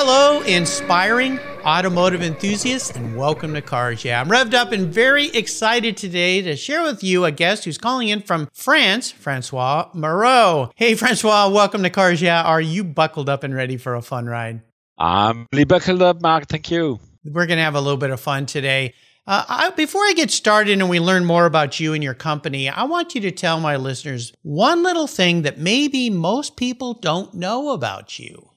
Hello, inspiring automotive enthusiasts, and welcome to Cars Yeah. I'm revved up and very excited today to share with you a guest who's calling in from France, Francois Moreau. Hey, Francois, welcome to Cars Yeah. Are you buckled up and ready for a fun ride? I'm really buckled up, Mark. Thank you. We're going to have a little bit of fun today. Uh, I, before I get started and we learn more about you and your company, I want you to tell my listeners one little thing that maybe most people don't know about you.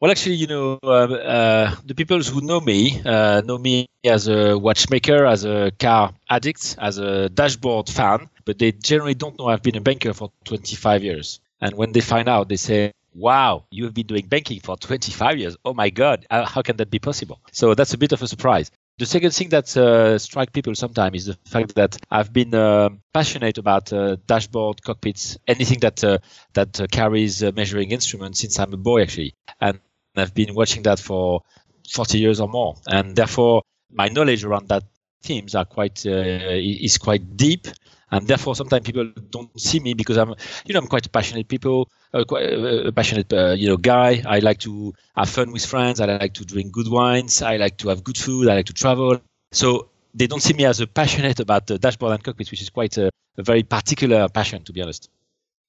Well, actually, you know, uh, uh, the people who know me uh, know me as a watchmaker, as a car addict, as a dashboard fan, but they generally don't know I've been a banker for 25 years. And when they find out, they say, wow, you have been doing banking for 25 years. Oh my God, how can that be possible? So that's a bit of a surprise. The second thing that uh, strikes people sometimes is the fact that I've been uh, passionate about uh, dashboard, cockpits, anything that uh, that carries measuring instruments since I'm a boy, actually. And I've been watching that for 40 years or more, and therefore my knowledge around that themes are quite uh, is quite deep. And therefore sometimes people don't see me because I'm you know I'm quite a passionate people uh, quite a passionate uh, you know guy. I like to have fun with friends. I like to drink good wines. I like to have good food. I like to travel. So they don't see me as a passionate about the dashboard and cockpit which is quite a, a very particular passion to be honest.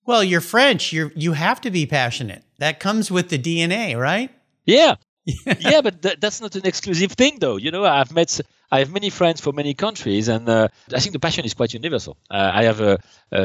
Well you're French. You you have to be passionate. That comes with the DNA right yeah. yeah, but th- that's not an exclusive thing, though. You know, I've met, I have many friends from many countries, and uh, I think the passion is quite universal. Uh, I have a,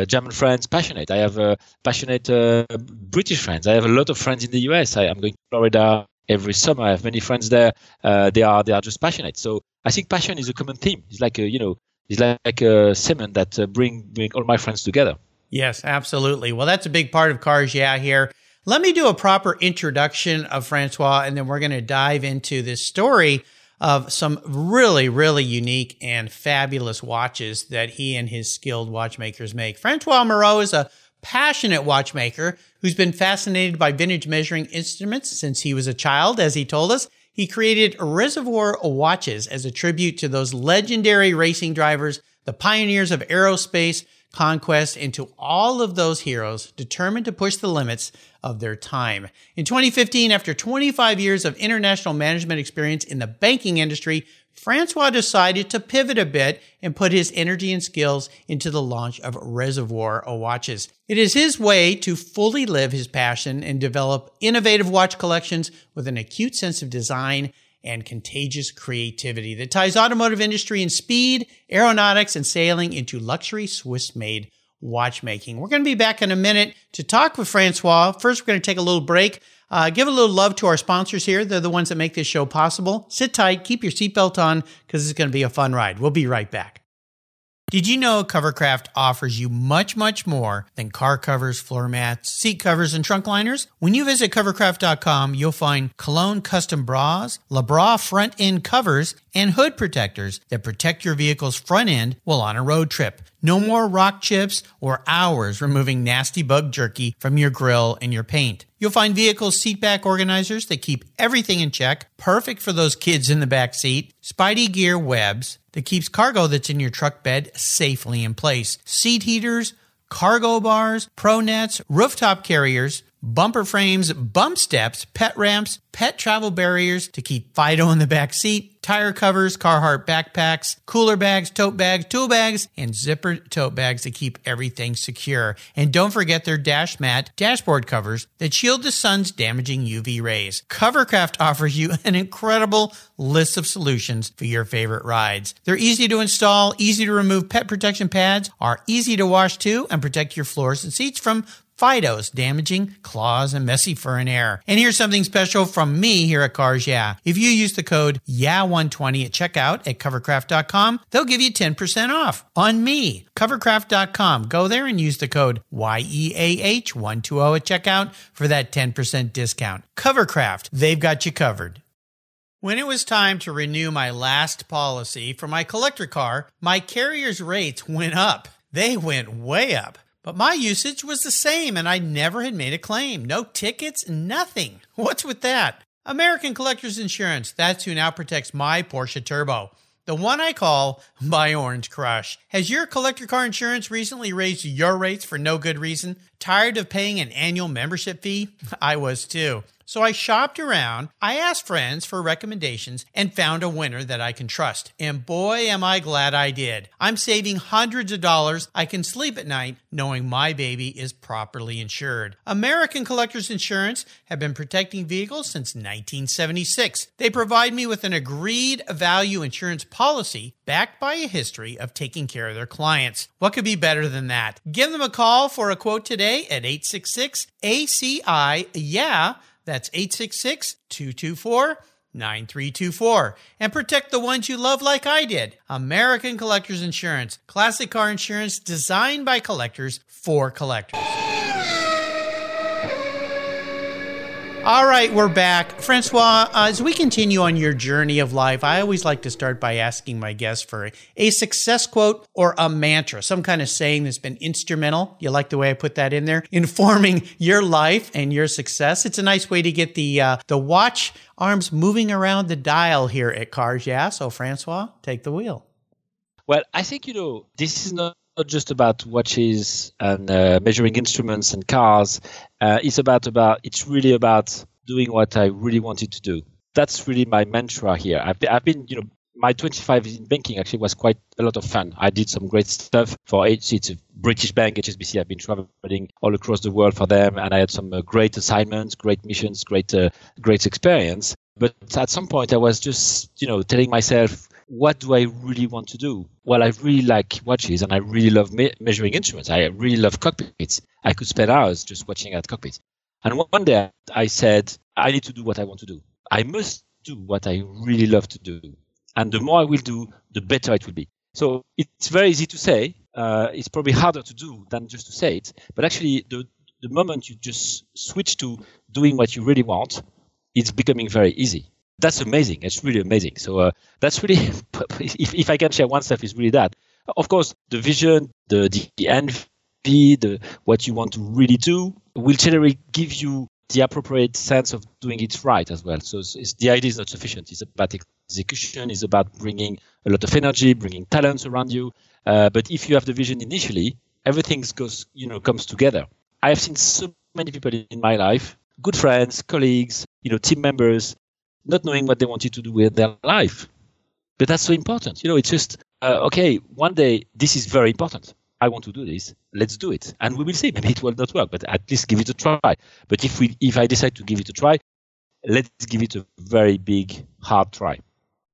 German friends passionate. I have a passionate uh, British friends. I have a lot of friends in the US. I, am going to Florida every summer. I have many friends there. Uh, they are they are just passionate. So I think passion is a common theme. It's like a you know, it's like a cement that uh, bring bring all my friends together. Yes, absolutely. Well, that's a big part of Cars Yeah here. Let me do a proper introduction of Francois, and then we're going to dive into this story of some really, really unique and fabulous watches that he and his skilled watchmakers make. Francois Moreau is a passionate watchmaker who's been fascinated by vintage measuring instruments since he was a child, as he told us. He created Reservoir watches as a tribute to those legendary racing drivers, the pioneers of aerospace, conquest into all of those heroes determined to push the limits of their time. In 2015, after 25 years of international management experience in the banking industry, Francois decided to pivot a bit and put his energy and skills into the launch of Reservoir watches. It is his way to fully live his passion and develop innovative watch collections with an acute sense of design and contagious creativity that ties automotive industry and speed, aeronautics, and sailing into luxury Swiss made watchmaking. We're going to be back in a minute to talk with Francois. First, we're going to take a little break. Uh, give a little love to our sponsors here. They're the ones that make this show possible. Sit tight, keep your seatbelt on, because it's going to be a fun ride. We'll be right back. Did you know Covercraft offers you much, much more than car covers, floor mats, seat covers, and trunk liners? When you visit covercraft.com, you'll find Colgan custom bras, LeBra front end covers, and hood protectors that protect your vehicle's front end while on a road trip. No more rock chips or hours removing nasty bug jerky from your grill and your paint. You'll find vehicle seatback organizers that keep everything in check, perfect for those kids in the back seat, Spidey gear webs that keeps cargo that's in your truck bed safely in place, seat heaters, cargo bars, pro nets, rooftop carriers, bumper frames, bump steps, pet ramps, pet travel barriers to keep Fido in the back seat, tire covers, Carhartt backpacks, cooler bags, tote bags, tool bags, and zipper tote bags to keep everything secure. And don't forget their dash mat dashboard covers that shield the sun's damaging UV rays. Covercraft offers you an incredible list of solutions for your favorite rides. They're easy to install, easy to remove pet protection pads, are easy to wash too, and protect your floors and seats from Fido's damaging claws and messy fur and hair. And here's something special from me here at Cars Yeah. If you use the code YEAH120 at checkout at covercraft.com, they'll give you 10% off on me. Covercraft.com. Go there and use the code YEAH120 at checkout for that 10% discount. Covercraft, they've got you covered. When it was time to renew my last policy for my collector car, my carrier's rates went up. They went way up. But my usage was the same and I never had made a claim. No tickets, nothing. What's with that? American Collectors Insurance, that's who now protects my Porsche Turbo. The one I call my Orange Crush. Has your collector car insurance recently raised your rates for no good reason? Tired of paying an annual membership fee? I was too. So I shopped around, I asked friends for recommendations, and found a winner that I can trust. And boy, am I glad I did. I'm saving hundreds of dollars. I can sleep at night knowing my baby is properly insured. American Collectors Insurance have been protecting vehicles since 1976. They provide me with an agreed value insurance policy backed by a history of taking care of their clients. What could be better than that? Give them a call for a quote today at 866 ACI Yeah. That's 866 224 9324. And protect the ones you love like I did. American Collectors Insurance. Classic car insurance designed by collectors for collectors. All right, we're back. Francois, as we continue on your journey of life, I always like to start by asking my guests for a, a, success quote or a mantra, some kind of saying that's been instrumental. You like the way I put that in there? Informing your life and your success. It's a nice way to get the, uh, the watch arms moving around the dial here at Cars Yeah. So, Francois, take the wheel. Well, I think, you know, this is not not just about watches and uh, measuring instruments and cars. Uh, it's about about it's really about doing what I really wanted to do. That's really my mantra here. I've, I've been, you know, my 25 in banking actually was quite a lot of fun. I did some great stuff for It's a British bank, HSBC. I've been traveling all across the world for them, and I had some uh, great assignments, great missions, great, uh, great experience. But at some point, I was just, you know, telling myself, what do I really want to do? Well, I really like watches and I really love me- measuring instruments. I really love cockpits. I could spend hours just watching at cockpits. And one day I said, I need to do what I want to do. I must do what I really love to do. And the more I will do, the better it will be. So it's very easy to say. Uh, it's probably harder to do than just to say it. But actually, the, the moment you just switch to doing what you really want, it's becoming very easy that's amazing. It's really amazing. So uh, that's really, if, if I can share one stuff, is really that. Of course, the vision, the the, the envy, the what you want to really do will generally give you the appropriate sense of doing it right as well. So it's, it's, the idea is not sufficient. It's about execution. It's about bringing a lot of energy, bringing talents around you. Uh, but if you have the vision initially, everything goes, you know, comes together. I have seen so many people in my life, good friends, colleagues, you know, team members, not knowing what they wanted to do with their life. But that's so important. You know, it's just, uh, okay, one day this is very important. I want to do this. Let's do it. And we will see. Maybe it will not work, but at least give it a try. But if we, if I decide to give it a try, let's give it a very big, hard try.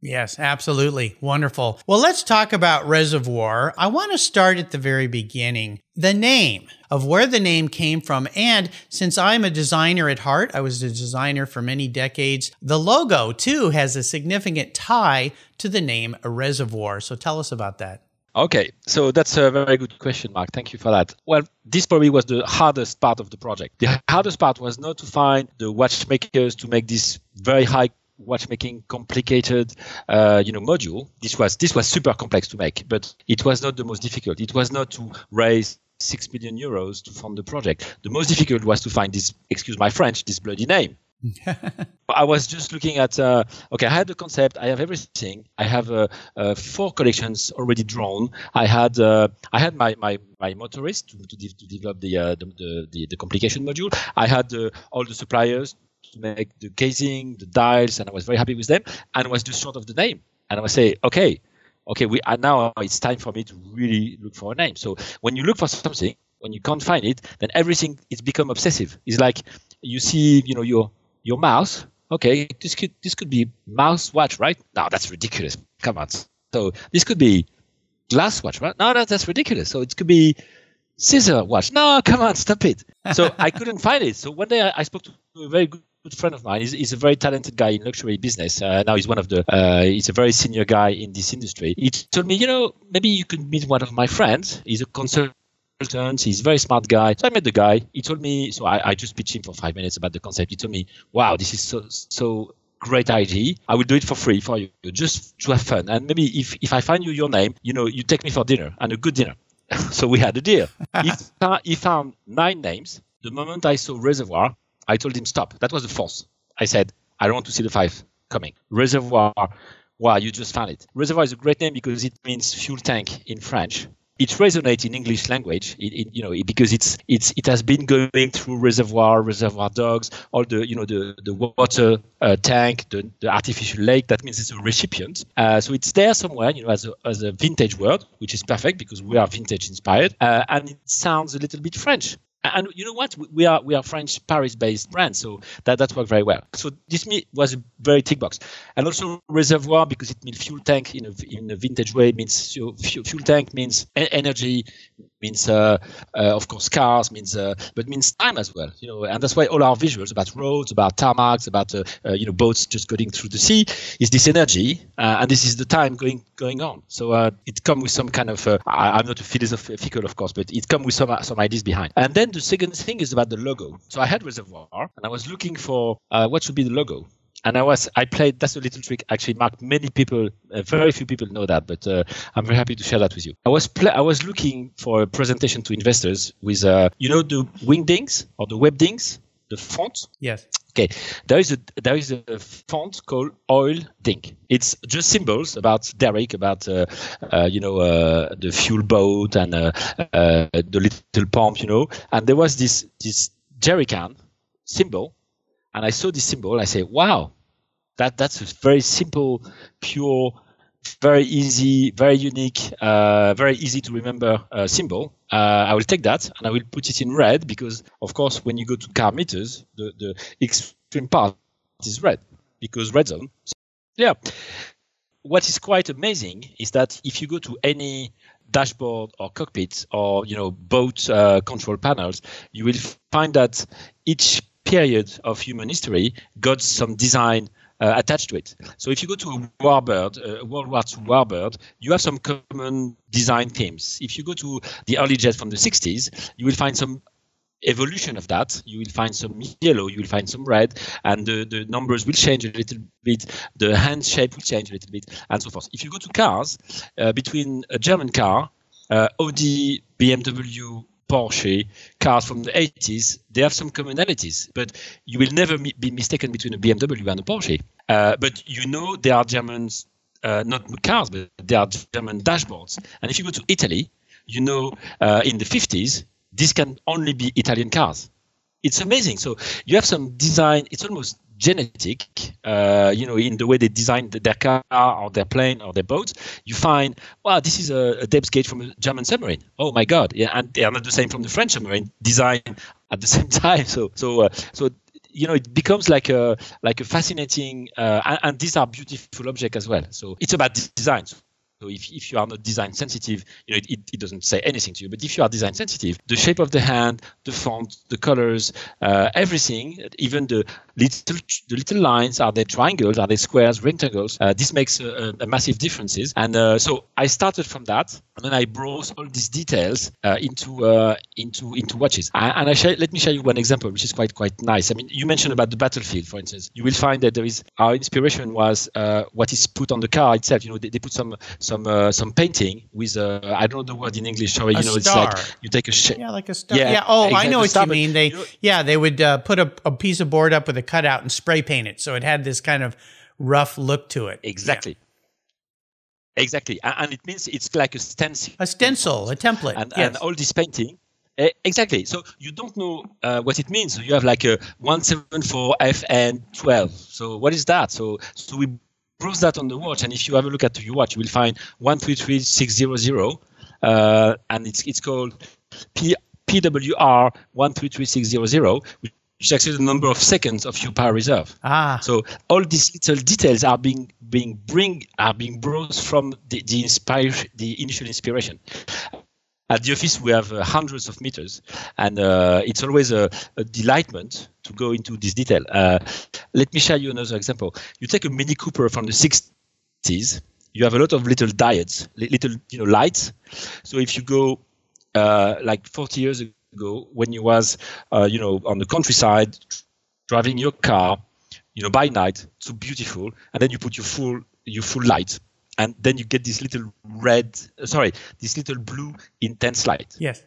Yes, absolutely. Wonderful. Well, let's talk about Reservoir. I want to start at the very beginning. The name of where the name came from. And since I'm a designer at heart, I was a designer for many decades. The logo too has a significant tie to the name Reservoir. So tell us about that. Okay, so that's a very good question, Mark. Thank you for that. Well, this probably was the hardest part of the project. The hardest part was not to find the watchmakers to make this very high watchmaking complicated uh, you know module this was this was super complex to make but it was not the most difficult it was not to raise six million euros to fund the project the most difficult was to find this excuse my french this bloody name I was just looking at uh, okay. I had the concept. I have everything. I have uh, uh, four collections already drawn. I had uh, I had my my, my motorist to, to, de- to develop the, uh, the, the, the complication module. I had uh, all the suppliers to make the casing, the dials, and I was very happy with them. And was just short of the name. And I was say, okay, okay, we are now it's time for me to really look for a name. So when you look for something, when you can't find it, then everything is become obsessive. It's like you see, you know, your your mouse. Okay, this could this could be mouse watch, right? No, that's ridiculous. Come on. So this could be glass watch, right? No, no, that's ridiculous. So it could be scissor watch. No, come on, stop it. So I couldn't find it. So one day I, I spoke to a very good good friend of mine. He's, he's, a very talented guy in luxury business. Uh, now he's one of the, uh, he's a very senior guy in this industry. He told me, you know, maybe you could meet one of my friends. He's a consultant. He's a very smart guy. So I met the guy. He told me, so I, I just pitched him for five minutes about the concept. He told me, wow, this is so, so great idea. I will do it for free for you, just to have fun. And maybe if, if I find you your name, you know, you take me for dinner and a good dinner. so we had a deal. he, he found nine names. The moment I saw Reservoir, I told him stop. That was the fourth. I said, I don't want to see the five coming. Reservoir, wow, you just found it. Reservoir is a great name because it means fuel tank in French it resonates in English language, it, it, you know, it, because it's it's it has been going through reservoir, reservoir dogs, all the you know the the water uh, tank, the, the artificial lake. That means it's a recipient. Uh, so it's there somewhere, you know, as a as a vintage word, which is perfect because we are vintage inspired, uh, and it sounds a little bit French. And you know what? We are we are French Paris-based brand, so that that worked very well. So this was a very tick box, and also reservoir because it means fuel tank in a in a vintage way. Means fuel, fuel tank means energy, means uh, uh, of course cars means uh, but means time as well you know and that's why all our visuals about roads about tarmacs about uh, uh, you know boats just going through the sea is this energy uh, and this is the time going going on so it comes with some kind of I, am not a philosophical of course but it comes with some some ideas behind and then the second thing is about the logo. So i had reservoir and i was looking for what should be the logo. And I was I played that's a little trick. Actually Mark many people uh, very few people know that but uh, I'm very happy to share that with you. I was pl- I was looking for a presentation to investors with uh, you know the wingdings or the webdings the font? Yes okay there is a there is a font called oil dink. It's just symbols about derrick about uh, uh, you know uh, the fuel boat and the little pump you know. And there was this this jerry can symbol. And I saw this symbol. I say, wow, that that's a very simple, pure, very easy, very unique, uh, very easy to remember uh, symbol. Uh, I will take that and I will put it in red because, of course, when you go to car meters, the, the extreme part is red because red zone. So, yeah. What is quite amazing is that if you go to any dashboard or cockpit or you know boat uh, control panels, you will find that each period of human history got some design uh, attached to it. So if you go to a warbird, a World War II warbird, you have some common design themes. If you go to the early jet from the 60s, you will find some evolution of that. You will find some yellow, you will find some red, and the, the numbers will change a little bit. The hand shape will change a little bit, and so forth. If you go to cars, uh, between a German car, uh, Audi, BMW, Porsche, cars from the 80s, they have some commonalities, but you will never be mistaken between a BMW and a Porsche. Uh, but you know they are Germans, uh, not cars, but they are German dashboards. And if you go to Italy, you know uh, in the 50s, this can only be Italian cars. It's amazing. So you have some design, it's almost genetic, uh, you know, in the way they design their car or their plane or their boat, you find, wow, this is a, a depth gauge from a German submarine. Oh my God! Yeah, and they are not the same from the French submarine, designed at the same time. So, so, uh, so you know it becomes like a like a fascinating uh, and, and, these are beautiful objects as well so it's about design so if, if you are not design sensitive, you know, it, it, it, doesn't say anything to you. But if you are design sensitive, the shape of the hand, the font, the colors, uh, everything, even the little the little lines, are they triangles, are they squares, rectangles? Uh, this makes a, a, massive differences. And uh, so I started from that, and then I brought all these details uh, into uh, into into watches. And I share, let me show you one example, which is quite quite nice. I mean, you mentioned about the battlefield, for instance. You will find that there is our inspiration was uh, what is put on the car itself. You know, they, they put some some uh, some painting with uh, I don't know the word in English. Sorry, you know, star. it's like you take a shape. Yeah, like a star. Yeah. yeah. Oh, exactly. I know what you mean. They you know, yeah, they would uh, put a, a, piece of board up with a cutout and spray paint it, so it had this kind of rough look to it. Exactly. Yeah. Exactly, and it means it's like a stencil. A stencil, a template, and, yes. and all this painting Exactly. So you don't know uh, what it means. So you have like a 174 FN12. So what is that? So so we browse that on the watch, and if you have a look at your watch, you will find 133600, uh, and it's it's called P, PWR 133600, which is actually the number of seconds of your power reserve. Ah. So all these little details are being being bring are being brought from the the inspire the initial inspiration. at the office we have uh, hundreds of meters and uh, it's always a, a, delightment to go into this detail uh, let me show you another example you take a mini cooper from the 60s you have a lot of little diodes little you know lights so if you go uh, like 40 years ago when you was uh, you know on the countryside driving your car you know by night so beautiful and then you put your full your full light and then you get this little red, uh, sorry, this little blue intense light. Yes.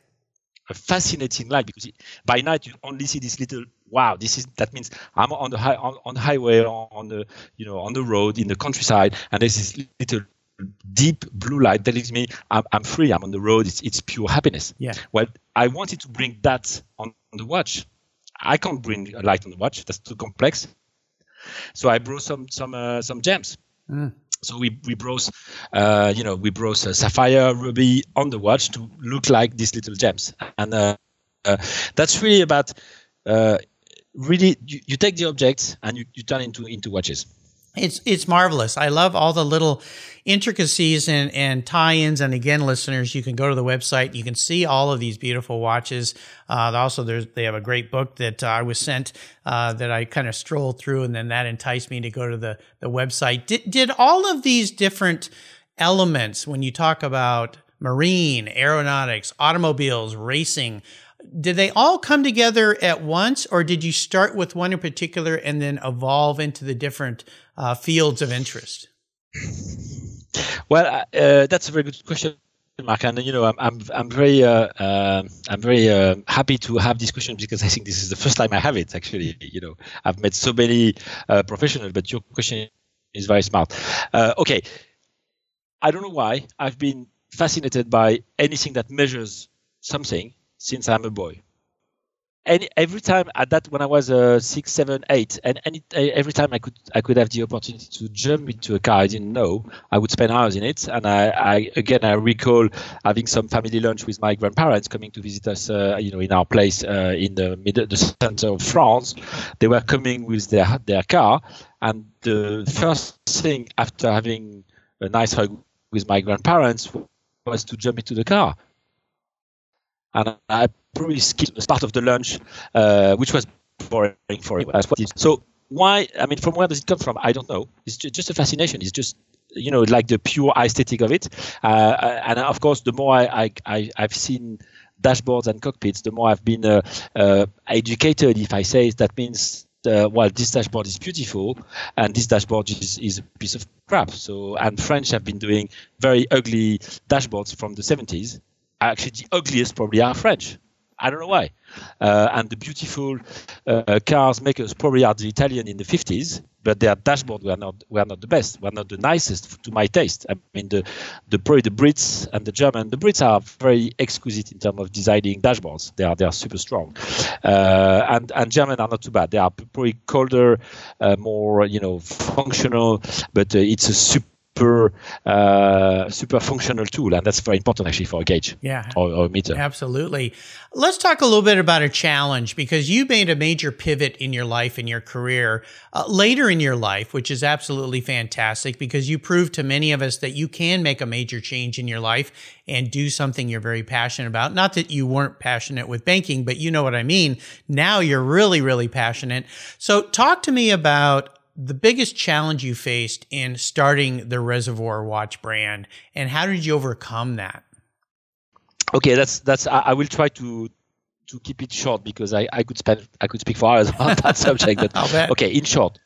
A fascinating light because by night you only see this little wow. This is that means I'm on the high on, on the highway on the you know on the road in the countryside and there's this little deep blue light telling me I'm, I'm free. I'm on the road. It's it's pure happiness. Yeah. Well, I wanted to bring that on, on the watch. I can't bring a light on the watch. That's too complex. So I brought some some uh, some gems. Mm. So we we brought, uh, you know, we brought sapphire, ruby on the watch to look like these little gems, and uh, uh, that's really about uh, really you, you take the objects and you, you turn into into watches. It's it's marvelous. I love all the little intricacies and, and tie-ins. And again, listeners, you can go to the website. You can see all of these beautiful watches. Uh, also, they have a great book that uh, I was sent uh, that I kind of strolled through, and then that enticed me to go to the the website. Did did all of these different elements when you talk about marine, aeronautics, automobiles, racing? Did they all come together at once, or did you start with one in particular and then evolve into the different uh, fields of interest? Well, uh, uh that's a very good question. Mark, and you know, I'm I'm, I'm very uh, uh, I'm very uh, happy to have this question because I think this is the first time I have it. Actually, you know, I've met so many uh, professionals, but your question is very smart. okay, I don't know why I've been fascinated by anything that measures something since I'm a boy. And every time at that when I was uh, six, seven, eight, and any, every time I could I could have the opportunity to jump into a car I didn't know, I would spend hours in it. And I, I again I recall having some family lunch with my grandparents coming to visit us, uh, you know, in our place uh, in the middle, the center of France. They were coming with their their car, and the first thing after having a nice hug with my grandparents was to jump into the car and I probably skipped part of the lunch, uh, which was boring for him. So why? I mean, from where does it come from? I don't know. It's just a fascination. It's just you know like the pure aesthetic of it. Uh, and of course, the more I, I, I have seen dashboards and cockpits, the more I've been uh, uh, educated. If I say that means uh, well, this dashboard is beautiful, and this dashboard is, is a piece of crap. So, and French have been doing very ugly dashboards from the 70s, actually the ugliest probably are French. I don't know why. Uh, and the beautiful uh, cars makers probably are the Italian in the 50s, but their dashboard were not were not the best, were not the nicest to my taste. I mean, the the probably the Brits and the German. The Brits are very exquisite in terms of designing dashboards. They are they are super strong, uh, and and German are not too bad. They are probably colder, uh, more you know functional, but uh, it's a super super uh, super functional tool, and that's very important actually for a gauge. Yeah, or, or, a meter. Absolutely. Let's talk a little bit about a challenge because you made a major pivot in your life in your career uh, later in your life, which is absolutely fantastic because you proved to many of us that you can make a major change in your life and do something you're very passionate about. Not that you weren't passionate with banking, but you know what I mean. Now you're really, really passionate. So talk to me about the biggest challenge you faced in starting the Reservoir Watch brand, and how did you overcome that? Okay, that's that's. I, I will try to to keep it short because I, I could spend I could speak for hours on that subject. But okay, in short,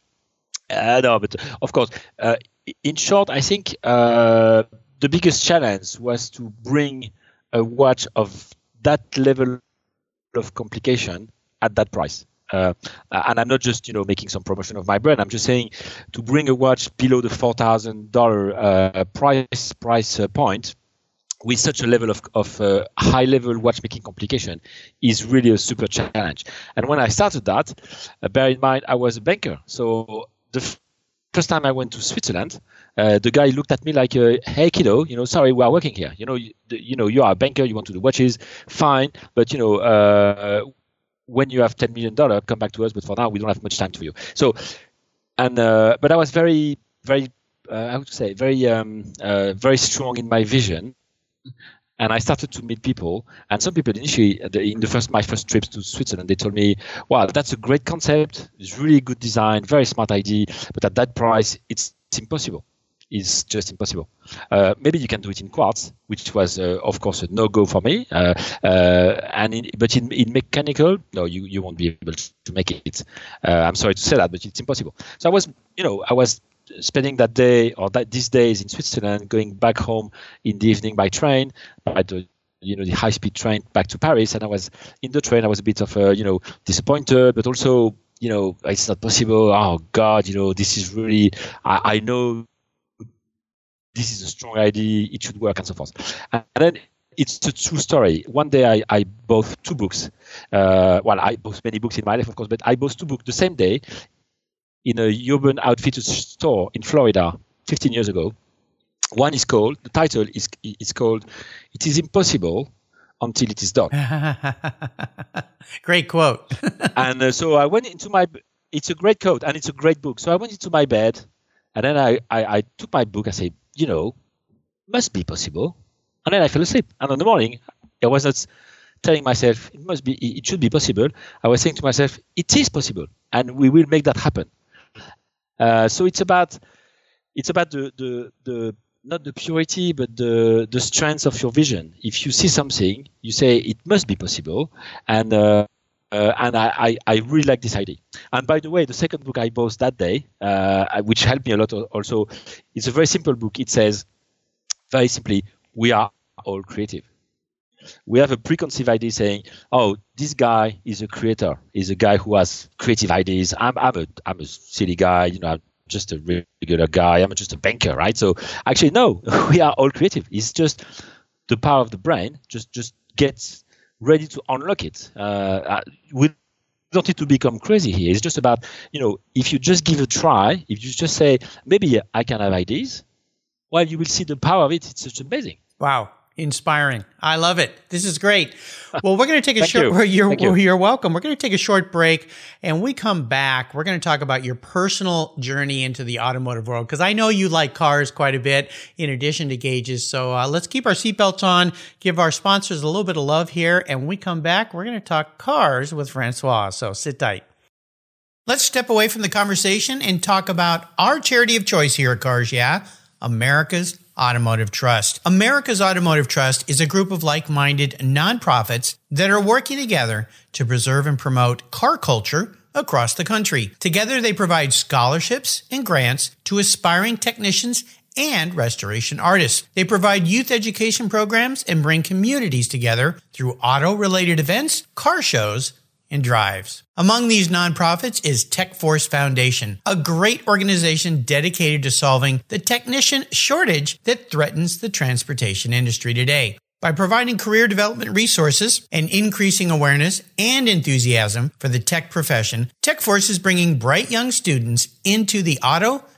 uh, no, but of course, uh, in short, I think uh, the biggest challenge was to bring a watch of that level of complication at that price. Uh, and I'm not just you know making some promotion of my brand. I'm just saying to bring a watch below the four thousand uh, dollar price price uh, point with such a level of, of uh, high level watchmaking complication is really a super challenge. And when I started that, uh, bear in mind I was a banker. So the f- first time I went to Switzerland, uh, the guy looked at me like, "Hey kiddo, you know, sorry, we are working here. You know, you, you know, you are a banker, you want to do watches, fine, but you know, when you have $10 million, come back to us. But for now, we don't have much time for you. So, and, uh, but I was very, very, uh, I would say, very, um, uh, very strong in my vision. and I started to meet people. And some people initially, in the first my first trips to Switzerland, they told me, "Wow, that's a great concept. It's really good design, very smart idea, but at that price, it's, it's impossible. It's just impossible. Uh, maybe you can do it in quartz, which was, uh, of course, a no-go for me. Uh, uh and in, but in, in mechanical, no, you, you won't be able to make it. Uh, I'm sorry to say that, but it's impossible. So I was, you know, I was spending that day or that these days in Switzerland, going back home in the evening by train, by the you know the high speed train back to Paris, and I was in the train. I was a bit of a you know disappointed, but also you know it's not possible. Oh God, you know this is really I, I know this is a strong idea. It should work and so forth. And then it's a true story. One day I, I bought two books. Uh, well, I bought many books in my life, of course, but I bought two books the same day in a Urban Outfitters store in Florida 15 years ago. One is called, the title is, is called It is Impossible Until It Is Done. great quote. and uh, so I went into my, it's a great quote and it's a great book. So I went into my bed and then I, I, I took my book. I said, you know, must be possible. And then I fell asleep. And in the morning, I was not telling myself it must be, it should be possible. I was saying to myself, it is possible, and we will make that happen. Uh, so it's about it's about the, the the not the purity but the the strength of your vision. If you see something, you say it must be possible, and uh, uh, and I, I, I, really like this idea. And by the way, the second book I bought that day, uh, which helped me a lot also, it's a very simple book. It says, very simply, we are all creative. We have a preconceived idea saying, oh, this guy is a creator, is a guy who has creative ideas. I'm, I'm, a, I'm a silly guy, you know, I'm just a regular guy. I'm just a banker, right? So actually, no, we are all creative. It's just the power of the brain just, just gets ready to unlock it. Uh, we don't need to become crazy here. It's just about, you know, if you just give a try, if you just say, maybe I can have ideas, well, you will see the power of it. It's just amazing. Wow. Inspiring. I love it. This is great. Well, we're going to take a short, you. you're, you. you're welcome. We're going to take a short break and we come back. We're going to talk about your personal journey into the automotive world because I know you like cars quite a bit in addition to gauges. So uh, let's keep our seatbelts on, give our sponsors a little bit of love here. And when we come back, we're going to talk cars with Francois. So sit tight. Let's step away from the conversation and talk about our charity of choice here at Cars Yeah, America's Automotive Trust. America's Automotive Trust is a group of like minded nonprofits that are working together to preserve and promote car culture across the country. Together, they provide scholarships and grants to aspiring technicians and restoration artists. They provide youth education programs and bring communities together through auto related events, car shows, and drives. Among these nonprofits is TechForce Foundation, a great organization dedicated to solving the technician shortage that threatens the transportation industry today. By providing career development resources and increasing awareness and enthusiasm for the tech profession, TechForce is bringing bright young students into the auto,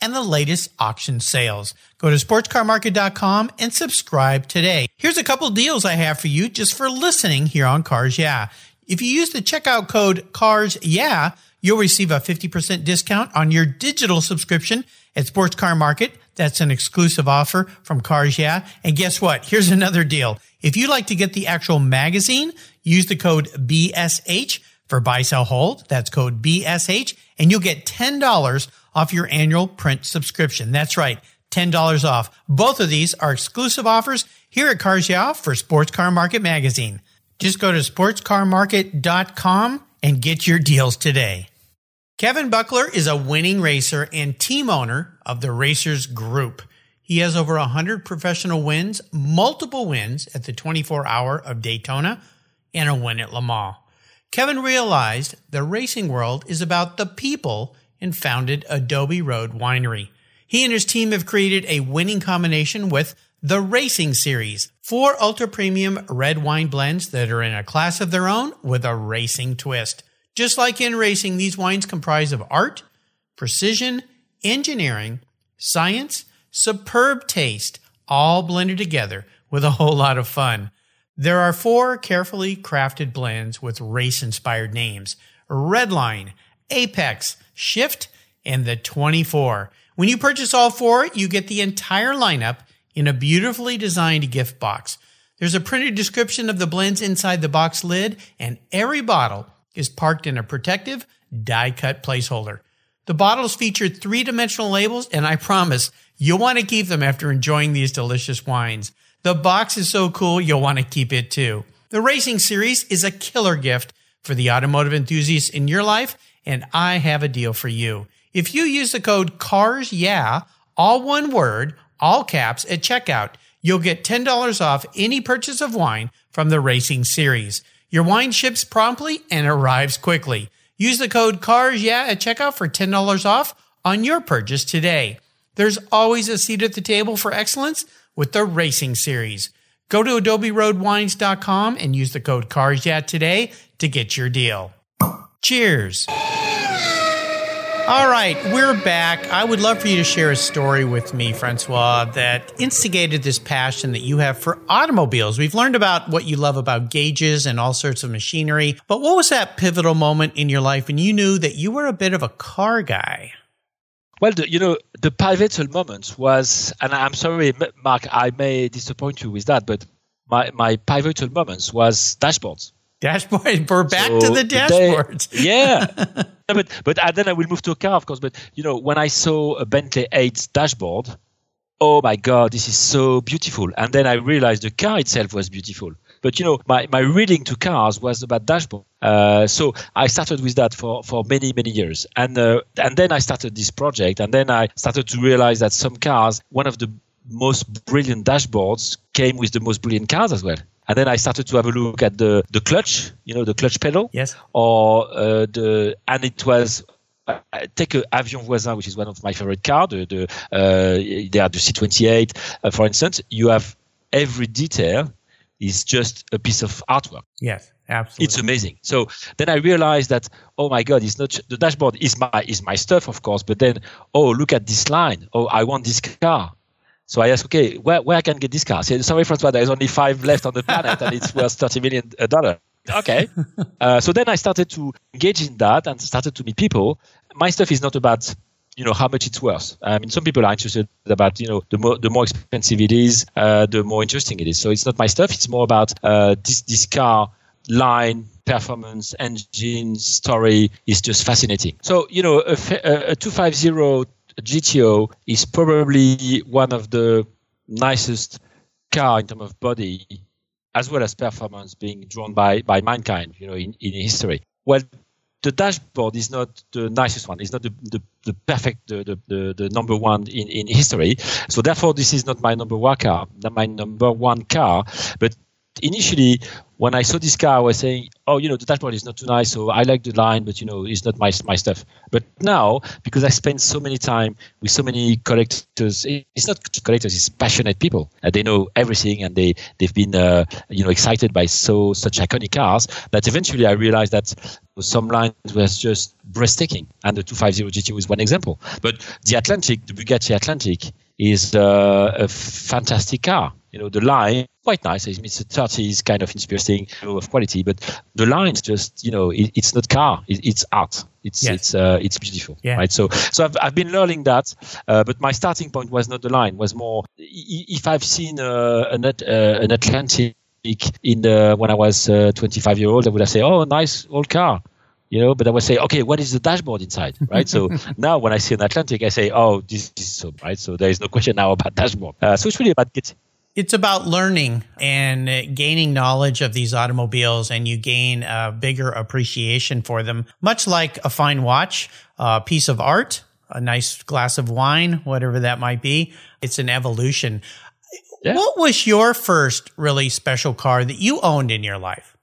and the latest auction sales. Go to sportscarmarket.com and subscribe today. Here's a couple deals I have for you just for listening here on Cars Yeah. If you use the checkout code CARS Yeah, you'll receive a 50% discount on your digital subscription at Sports Car Market. That's an exclusive offer from Cars Yeah. And guess what? Here's another deal. If you'd like to get the actual magazine, use the code BSH for buy, sell, hold. That's code BSH and you'll get $10 off your annual print subscription. That's right. $10 off. Both of these are exclusive offers here at Cars Yeah for Sports Car Market Magazine. Just go to sportscarmarket.com and get your deals today. Kevin Buckler is a winning racer and team owner of the Racers Group. He has over 100 professional wins, multiple wins at the 24 hour of Daytona, and a win at Le Mans. Kevin realized the racing world is about the people and founded Adobe Road Winery. He and his team have created a winning combination with the Racing Series, four ultra premium red wine blends that are in a class of their own with a racing twist. Just like in racing, these wines comprise of art, precision, engineering, science, superb taste, all blended together with a whole lot of fun. There are four carefully crafted blends with race inspired names Redline, Apex, Shift, and the 24. When you purchase all four, you get the entire lineup in a beautifully designed gift box. There's a printed description of the blends inside the box lid, and every bottle is parked in a protective die cut placeholder. The bottles feature three dimensional labels, and I promise you'll want to keep them after enjoying these delicious wines. The box is so cool, you'll want to keep it too. The Racing Series is a killer gift for the automotive enthusiasts in your life, and I have a deal for you. If you use the code CARS yeah, all one word, all caps at checkout, you'll get $10 off any purchase of wine from the Racing Series. Your wine ships promptly and arrives quickly. Use the code CARS yeah at checkout for $10 off on your purchase today. There's always a seat at the table for excellence with the Racing Series. Go to adoberoadwines.com and use the code CARS yeah today to get your deal. Cheers. All right, we're back. I would love for you to share a story with me, Francois, that instigated this passion that you have for automobiles. We've learned about what you love about gauges and all sorts of machinery, but what was that pivotal moment in your life when you knew that you were a bit of a car guy? Well, the, you know, the pivotal moment was, and I'm sorry, Mark, I may disappoint you with that, but my, my pivotal moments was dashboards. Dashboard. We're back so to the dashboards. yeah. but but and then I will move to a car, of course. But you know, when I saw a Bentley 8 dashboard, oh my God, this is so beautiful. And then I realized the car itself was beautiful. But you know, my, my reading to cars was about dashboard. Uh, so I started with that for, for many many years, and uh, and then I started this project, and then I started to realize that some cars, one of the most brilliant dashboards came with the most brilliant cars as well. And then I started to have a look at the, the clutch, you know, the clutch pedal. Yes. Or uh, the, and it was uh, take a Avions Voisin, which is one of my favorite cars. The, the uh, they are the C28, uh, for instance. You have every detail is just a piece of artwork. Yes, absolutely. It's amazing. So then I realized that oh my god, it's not the dashboard is my is my stuff, of course. But then oh look at this line. Oh I want this car. So I asked, okay, where, where I can get this car? Said, Sorry, Francois, there's only five left on the planet and it's worth $30 million. Okay. uh, so then I started to engage in that and started to meet people. My stuff is not about you know how much it's worth. I mean, some people are interested about you know the more the more expensive it is, uh, the more interesting it is. So it's not my stuff. It's more about uh, this this car line, performance, engine, story is just fascinating. So you know a, a, a 250 GTO is probably one of the nicest car in terms of body as well as performance being drawn by, by mankind, you know, in, in history. Well, the dashboard is not the nicest one. It's not the, the, the perfect, the, the, the, number one in, in history. So therefore, this is not my number one car, not my number one car. But initially, when I saw this car, I was saying, "Oh, you know, the dashboard is not too nice, so I like the line, but you know, it's not my my stuff." But now, because I spend so many time with so many collectors, it's not collectors; it's passionate people. Uh, they know everything, and they they've been uh, you know excited by so such iconic cars that eventually I realized that some lines was just breathtaking, and the 250 GT was one example. But the Atlantic, the Bugatti Atlantic, is uh, a fantastic car. You know, the line quite nice. It's a 30s kind of interesting of quality, but the lines just, you know, it, it's not car, it, it's art. It's yes. it's uh, it's beautiful, yeah. right? So so I've, I've been learning that, uh, but my starting point was not the line. Was more if I've seen uh, an uh, an Atlantic in the, when I was uh, 25 year old, I would have said, oh, nice old car you know, but I would say, okay, what is the dashboard inside, right? so now when I see an Atlantic, I say, oh, this, this is so, right? So there is no question now about dashboard. Uh, so it's really about getting It's about learning and gaining knowledge of these automobiles, and you gain a bigger appreciation for them, much like a fine watch, a piece of art, a nice glass of wine, whatever that might be. It's an evolution. Yeah. What was your first really special car that you owned in your life?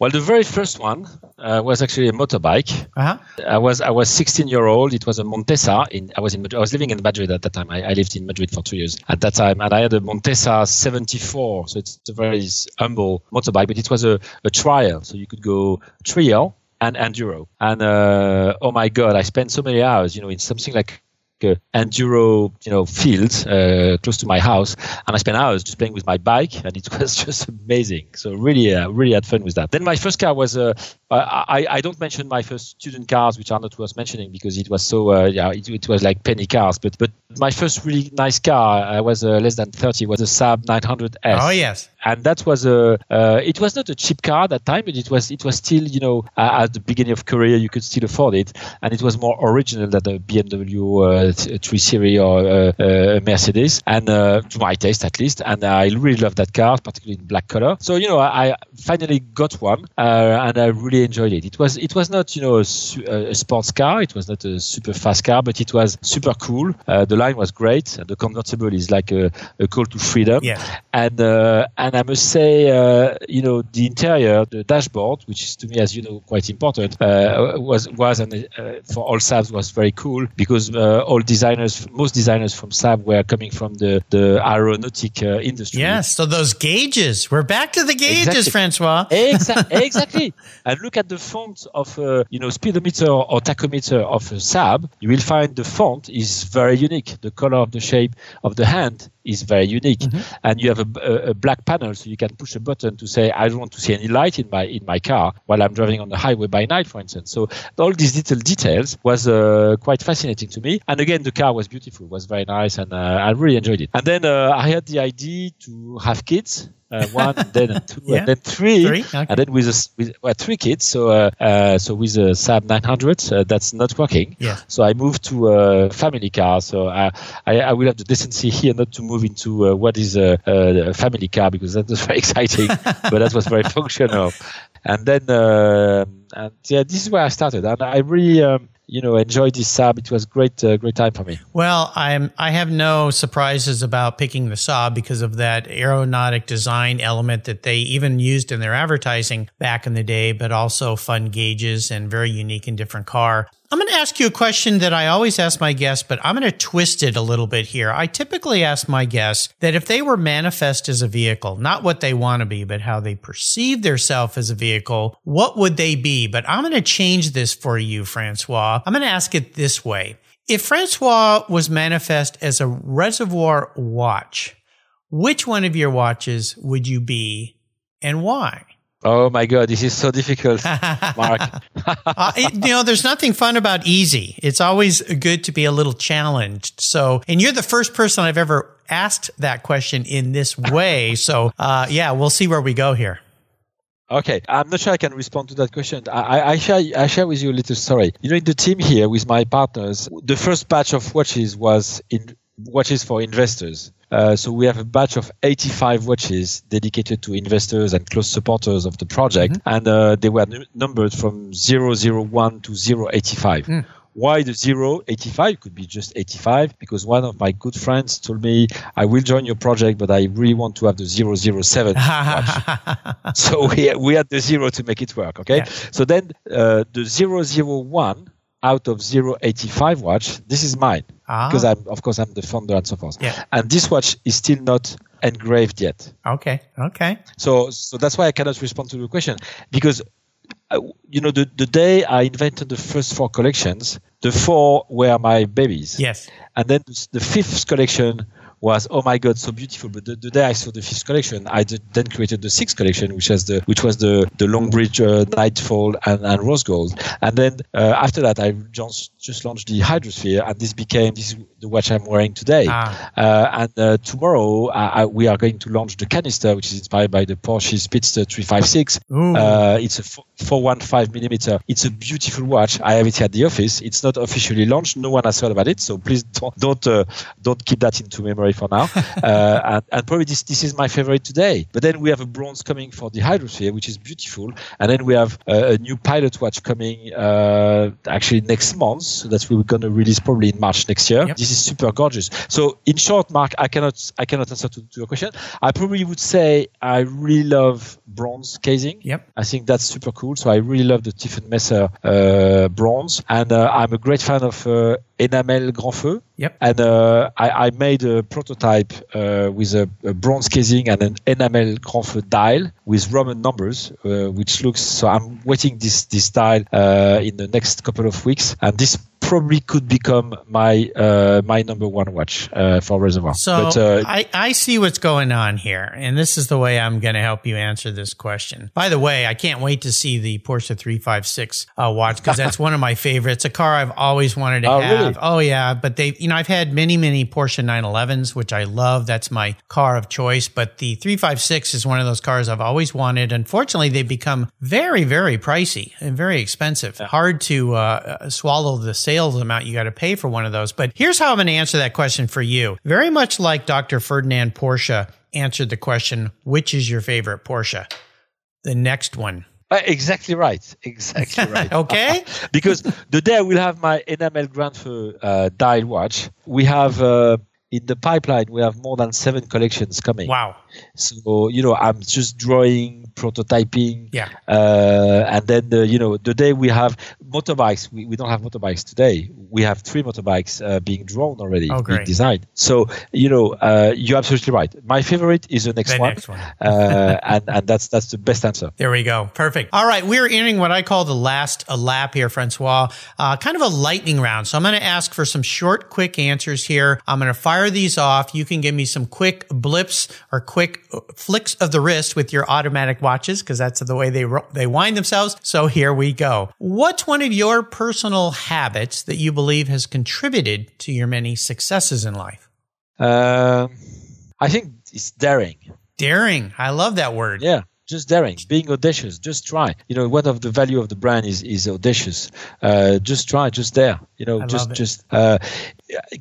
Well, the very first one uh, was actually a motorbike. Uh-huh. I was I was 16 year old. It was a Montesa. In I was in I was living in Madrid at that time. I, I lived in Madrid for two years at that time, and I had a Montesa 74. So it's a very humble motorbike, but it was a, a trial. So you could go trial and enduro. And uh, oh my god, I spent so many hours, you know, in something like uh, enduro, you know, field uh, close to my house, and I spent hours just playing with my bike, and it was just amazing. So really, uh, really had fun with that. Then my first car was uh, I, I don't mention my first student cars, which are not worth mentioning because it was so uh, yeah, it, it, was like penny cars. But but my first really nice car, I was uh, less than 30, was a Saab 900S. Oh yes, and that was a uh, it was not a cheap car at that time, but it was it was still you know uh, at the beginning of career you could still afford it, and it was more original than a BMW uh, 3 Series or uh, a Mercedes, and uh, to my taste at least. And I really love that car, particularly in black color. So you know I, I finally got one, uh, and I really enjoyed it. It was it was not you know a, a, sports car, it was not a super fast car, but it was super cool. the line was great, the convertible is like a, a call to freedom. Yeah. And and I must say, uh, you know, the interior, the dashboard, which is to me, as you know, quite important, uh, was was and uh, for all Saabs was very cool because uh, all designers, most designers from Saab were coming from the the aeronautic uh, industry. Yes, so those gauges. We're back to the gauges, exactly. Francois. exactly. exactly. And look at the font of uh, you know speedometer or tachometer of a Saab. You will find the font is very unique. The color of the shape of the hand is very unique, mm-hmm. and you have a, a, a black panel, so you can push a button to say, I don't want to see any light in my in my car while I'm driving on the highway by night, for instance. So all these little details was uh, quite fascinating to me. And again, the car was beautiful, was very nice, and uh, I really enjoyed it. And then uh, I had the idea to have kids uh, one, then two, yeah. and then three, three? Okay. and then with, a, with well, three kids. So uh, uh, so with a Saab 900, uh, that's not working. Yeah. So I moved to a family car. So I, I, I will have the decency here not to move into uh, what is a, a, family car because that was very exciting, but that was very functional. And then um, and yeah, this is where I started, and I really. Um, you know enjoyed this Saab. It was great, uh, great time for me. Well, I'm I have no surprises about picking the Saab because of that aeronautic design element that they even used in their advertising back in the day, but also fun gauges and very unique and different car. I'm going to ask you a question that I always ask my guests, but I'm going to twist it a little bit here. I typically ask my guests that if they were manifest as a vehicle, not what they want to be, but how they perceive themselves as a vehicle, what would they be? But I'm going to change this for you, Francois. I'm going to ask it this way. If Francois was manifest as a reservoir watch, which one of your watches would you be and why? Oh my God, this is so difficult, Mark. uh, you know, there's nothing fun about easy. It's always good to be a little challenged. So, and you're the first person I've ever asked that question in this way. So, uh, yeah, we'll see where we go here. Okay, I'm not sure I can respond to that question. I, I, share I share with you a little story. You know, in the team here with my partners, the first batch of watches was in watches for investors. Uh, so we have a batch of 85 watches dedicated to investors and close supporters of the project, mm-hmm. and uh, they were n- numbered from 001 to 085. Mm. Why the 085 could be just 85? Because one of my good friends told me, I will join your project, but I really want to have the 007 watch. so we, we had the zero to make it work. Okay. Yeah. So then uh, the 001 out of 085 watch, this is mine ah. because I'm, of course, I'm the founder and so forth. Yeah. And this watch is still not engraved yet. Okay. Okay. So, so that's why I cannot respond to the question because, uh, you know, the, the day I invented the first four collections, the four were my babies. Yes. And then the fifth collection was oh my god so beautiful but the, the day i saw the fifth collection i did, then created the sixth collection which has the which was the the longbridge uh, nightfall and, and rose gold. And then uh, after that i just just launched the hydrosphere and this became this the watch i'm wearing today. Ah. uh, and uh, tomorrow I, we are going to launch the canister which is inspired by the porsche speedster 356 uh, it's a 415 millimeter. It's a beautiful watch. I have it at the office. It's not officially launched. No one has heard about it so please don't don't, uh, don't keep that into memory for now, uh, and, and probably this this is my favorite today. But then we have a bronze coming for the Hydrosphere, which is beautiful, and then we have a, a new pilot watch coming uh, actually next month. So that we're going to release probably in March next year. Yep. This is super gorgeous. So in short, Mark, I cannot I cannot answer to, to your question. I probably would say I really love bronze casing. Yep. I think that's super cool. So I really love the Tiffen Messer uh, bronze, and uh, I'm a great fan of uh, enamel Grand Feu. Yep. And uh, I, I made a prototype uh, with a, a bronze casing and an enamel Feu dial with Roman numbers, uh, which looks. So I'm waiting this this dial uh, in the next couple of weeks, and this probably could become my uh, my number one watch uh, for Reservoir. So but, uh, I, I see what's going on here, and this is the way I'm going to help you answer this question. By the way, I can't wait to see the Porsche 356 uh, watch because that's one of my favorites. A car I've always wanted to Oh, have. really? Oh yeah, but they, you know, I've had many, many Porsche 911s, which I love. That's my car of choice. But the 356 is one of those cars I've always wanted. Unfortunately, they've become very, very pricey and very expensive. Hard to uh, swallow the sales amount you got to pay for one of those. But here's how I'm going to answer that question for you. Very much like Dr. Ferdinand Porsche answered the question, which is your favorite Porsche? The next one. uh, exactly right. Exactly right. Okay. because the day I will have my enamel Grand Feu uh, dial watch, we have uh, in the pipeline we have more than seven collections coming. Wow. So you know I'm just drawing, prototyping, Yeah. uh, and then the, you know the day we have motorbikes, we, we don't have motorbikes today. We have three motorbikes uh, being drawn already, Oh, being designed. So you know uh, you're absolutely right. My favorite is the next The one, next one. uh, and and that's that's the best answer. There we go. Perfect. All right. We're entering what I call the last lap here, Francois. Uh, kind of a lightning round. So I'm going to ask for some short, quick answers here. I'm going to fire these off. You can give me some quick blips or quick uh, flicks of the wrist with your automatic watches because that's the way they ro- they wind themselves. So here we go. What's one of your personal habits that you believe has contributed to your many successes in life? Um, I think it's daring. Daring. I love that word. Yeah, just daring, being audacious. Just try. You know, one of the value of the brand is is audacious. Uh, just try, just dare. You know, I just just. Uh,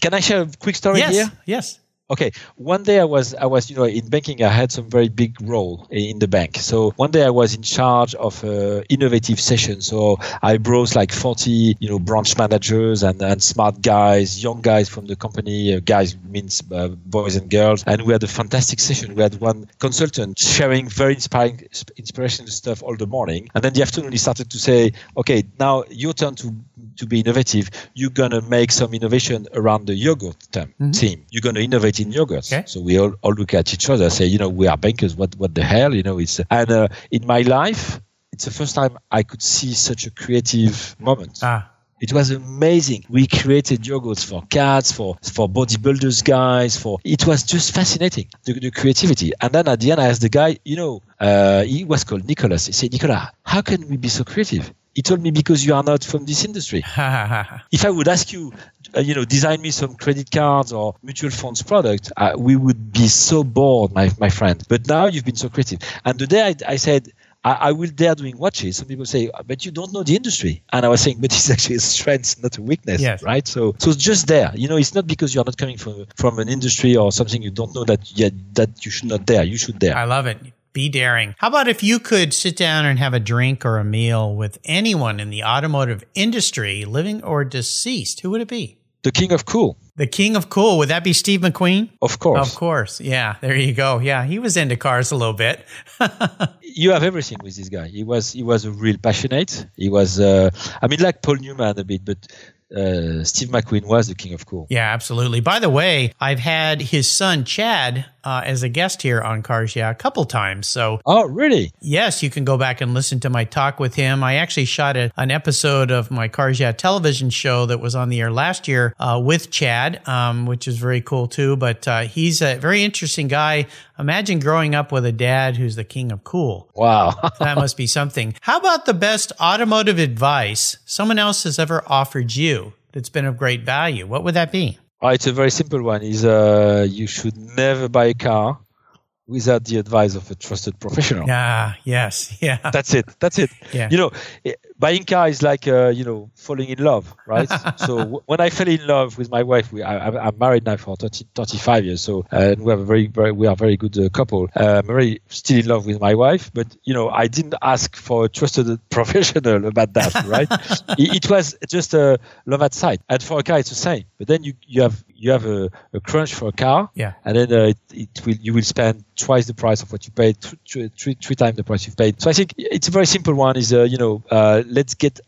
can I share a quick story Yes. here? Yes. Okay, one day I was I was you know in banking I had some very big role in the bank. So one day I was in charge of uh, innovative session. So I brought like 40 you know branch managers and, and smart guys, young guys from the company. Uh, guys means uh, boys and girls, and we had a fantastic session. We had one consultant sharing very inspiring inspirational stuff all the morning, and then the afternoon he started to say, okay, now your turn to to be innovative. You're gonna make some innovation around the yogurt term, team. You're gonna innovate in yogurts. Okay. So we all, all look at each other, say, you know, we are bankers. What what the hell, you know? It's and uh, in my life, it's the first time I could see such a creative moment. Ah. It was amazing. We created yogurts for cats, for for bodybuilders guys, for it was just fascinating the, the creativity. And then at the end, I asked the guy, you know, uh, he was called Nicholas. He said, Nicolas, how can we be so creative? He told me because you are not from this industry. If I would ask you, uh, you know, design me some credit cards or mutual funds product, uh, we would be so bored, my my friend. But now you've been so creative. And the day I, I said. I, I will dare doing watches. Some people say, but you don't know the industry. And I was saying, but it's actually a strength, not a weakness, Yes. right? So, so just there. You know, it's not because you're not coming from from an industry or something you don't know that yet that you should not dare. You should dare. I love it. Be daring. How about if you could sit down and have a drink or a meal with anyone in the automotive industry, living or deceased? Who would it be? the king of cool, The king of cool. Would that be Steve McQueen? of course. Of course. Yeah. There you go. Yeah. He was into cars a little bit. you have everything with this guy. He was he was a real passionate. He was uh, I mean like Paul Newman a bit, but uh, Steve McQueen was the king of cool. yeah, absolutely. By the way, I've had his son, Chad, uh, as a guest here on Cars Yeah a couple times. So Oh, really? Yes, you can go back and listen to my talk with him. I actually shot a, an episode of my Cars Yeah television show that was on the air last year uh, with Chad, um, which is very cool too. But uh, he's a very interesting guy. Imagine growing up with a dad who's the king of cool. Wow. That must be something. How about the best automotive advice someone else has ever offered you that's been of great value? What would that be? Oh, it's a very simple one. Is uh, you should never buy a car without the advice of a trusted professional. Ah, yes, yeah. That's it. That's it. Yeah. You know, buying car is like uh, you know falling in love, right? so w- when I fell in love with my wife, we, I, am married now for 30, 35 years, so and we have a very, very we are a very good uh, couple. Uh, I'm very still in love with my wife, but you know I didn't ask for a trusted professional about that, right? it, it, was just a love at sight, and for a car it's the same. But then you you have you have a, a crunch for a car, yeah, and then uh, it, it will you will spend twice the price of what you paid, three three times the price you've paid. So I think it's a very simple one. Is uh, you know uh, let's get